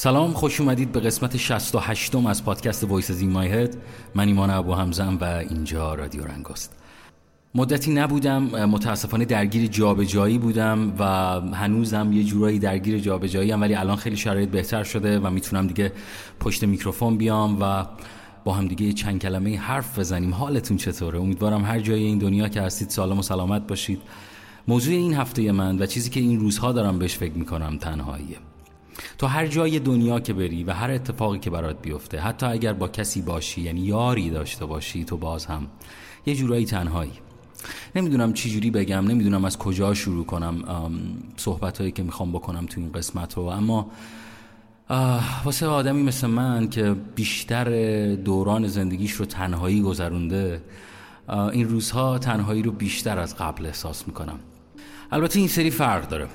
سلام خوش اومدید به قسمت 68 م از پادکست Voices In My Head من ایمان ابوحمزه‌م و اینجا رادیو رنگاست مدتی نبودم متاسفانه درگیر جابجایی بودم و هنوزم یه جورایی درگیر جابجایی ام ولی الان خیلی شرایط بهتر شده و می‌تونم دیگه پشت میکروفون بیام و با هم دیگه چند کلمه حرف بزنیم. حالتون چطوره؟ امیدوارم هر جای این دنیا که هستید سالم و سلامت باشید. موضوع این هفته من و چیزی که این روزها دارم بهش فکر می‌کنم تنهاییه. تو هر جای دنیا که بری و هر اتفاقی که برات بیفته حتی اگر با کسی باشی یعنی یاری داشته باشی تو باز هم یه جورایی تنهایی. نمی‌دونم چی جوری بگم نمی‌دونم از کجا شروع کنم صحبت هایی که می‌خوام بکنم تو این قسمت رو اما واسه آدمی مثل من که بیشتر دوران زندگیش رو تنهایی گذرونده این روزها تنهایی رو بیشتر از قبل احساس می‌کنم. البته این سری فرق داره.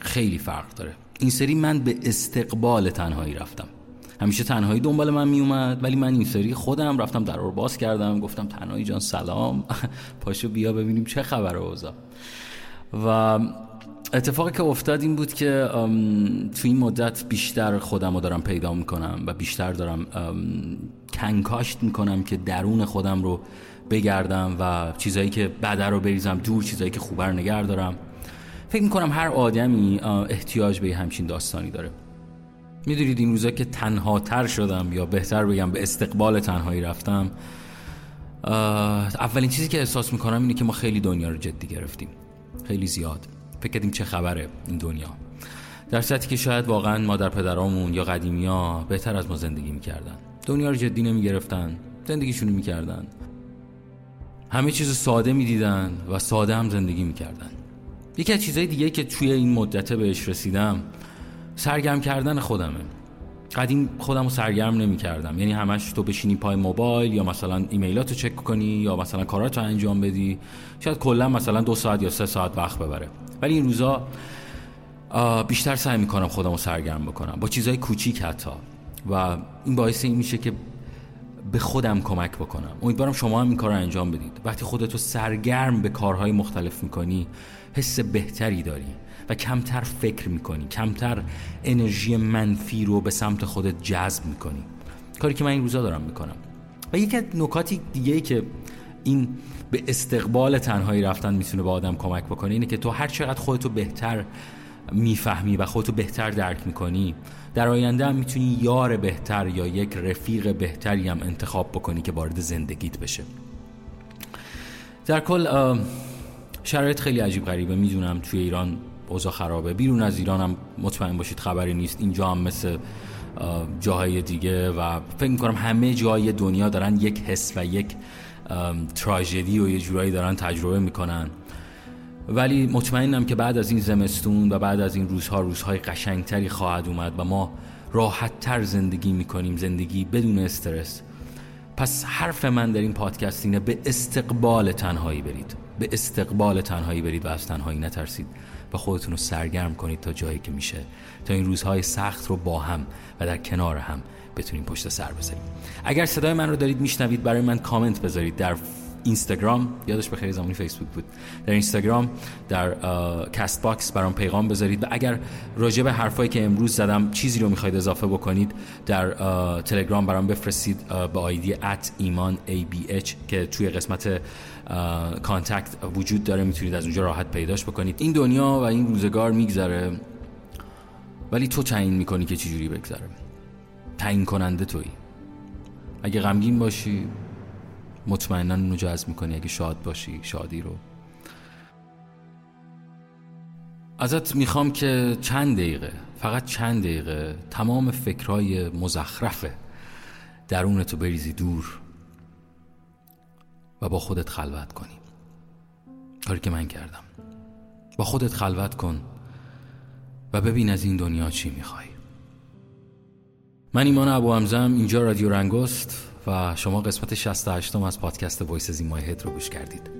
خیلی فرق داره. این سری من به استقبال تنهایی رفتم. همیشه تنهایی دنبال من میومد ولی من این سری خودم رفتم در رو باز کردم گفتم تنهایی جان سلام. پاشو بیا ببینیم چه خبر اوضاع. و اتفاقی که افتاد این بود که تو این مدت بیشتر خودم رو دارم پیدا می‌کنم و بیشتر دارم کنکاشت می‌کنم که درون خودم رو بگردم و چیزایی که بده رو بریزم دور چیزایی که خوبه رو نگه دارم. فکر می‌کنم هر آدمی احتیاج به همچین داستانی داره. می‌دونید این روزا که تنها تر شدم یا بهتر بگم به استقبال تنهایی رفتم اولین چیزی که احساس می‌کنم اینه که ما خیلی دنیا رو جدی گرفتیم. خیلی زیاد. فکر کردیم چه خبره این دنیا. در سطحی که شاید واقعا مادر پدرامون یا قدیمی ها بهتر از ما زندگی می‌کردن. دنیا رو جدی نمی‌گرفتن زندگیشونو می‌کردن. همه چیز ساده می‌دیدن و ساده هم زندگی می‌کردن. یکی از چیزهای دیگه که توی این مدت بهش رسیدم سرگرم کردن خودمه. قدیم خودم رو سرگرم نمی کردم یعنی همش تو بشینی پای موبایل یا مثلا ایمیلاتو چک کنی یا مثلا کاراتو انجام بدی. شاید کلا مثلا دو ساعت یا سه ساعت وقت ببره. ولی این روزا بیشتر سعی می‌کنم خودم رو سرگرم بکنم. با چیزهای کوچیک حتی. و این باعث این میشه که به خودم کمک بکنم. امیدوارم شما هم این کار رو انجام بدید. وقتی خودتو سرگرم به کارهای مختلف می‌کنی حس بهتری داری و کمتر فکر می‌کنی کمتر انرژی منفی رو به سمت خودت جذب می‌کنی. کاری که من این روزا دارم می‌کنم. و یکی از نکاتی دیگه ای که این به استقبال تنهایی رفتن می‌تونه به آدم کمک بکنه اینه که تو هر چقدر خودتو بهتر می‌فهمی و خودتو بهتر درک می‌کنی در آینده هم می‌تونی یار بهتر یا یک رفیق بهتری هم انتخاب بکنی که وارد زندگیت بشه. در کل شرایط خیلی عجیب غریبه. می‌دونم توی ایران اوضاع خرابه. بیرون از ایران هم مطمئن باشید خبری نیست. اینجا هم مثل جاهای دیگه و فکر می‌کنم همه جای دنیا دارن یک حس و یک تراژدی و یه جورایی دارن تجربه می‌کنن. ولی مطمئنم که بعد از این زمستون و بعد از این روزها روزهای قشنگتری خواهد اومد و ما راحتتر زندگی می‌کنیم زندگی بدون استرس. پس حرف من در این پادکست اینه به استقبال تنهایی برید. به استقبال تنهایی برید و از تنهایی نترسید و خودتون رو سرگرم کنید تا جایی که میشه. تا این روزهای سخت رو با هم و در کنار هم بتونیم پشت سر بذاریم. اگر صدای من رو دارید میشنوید برای من کامنت بذارید در اینستاگرام یادش به خیر زمانی فیسبوک بود. در اینستاگرام در Castbox برام پیغام بذارید و اگر راجع به حرفایی که امروز زدم چیزی رو می‌خواید اضافه بکنید در تلگرام برام بفرستید با ID at ایمان ABH که توی قسمت contact وجود داره می‌تونید از اونجا راحت پیداش بکنید. این دنیا و این روزگار میگذره. ولی تو تعیین می‌کنی که چجوری بگذره. تعیین کننده تویی. اگه غمگین باشی مطمئنا اونو جذب می‌کنی اگه شاد باشی شادی رو. ازت می‌خوام که چند دقیقه فقط چند دقیقه تمام فکرهای مزخرفه درونتو بریزی دور و با خودت خلوت کنی. کاری که من کردم. با خودت خلوت کن و ببین از این دنیا چی می‌خوای. من ایمان ابو همزم اینجا رادیو رنگست و شما قسمت 68 از پادکست وایس زیمای هد رو گوش کردید.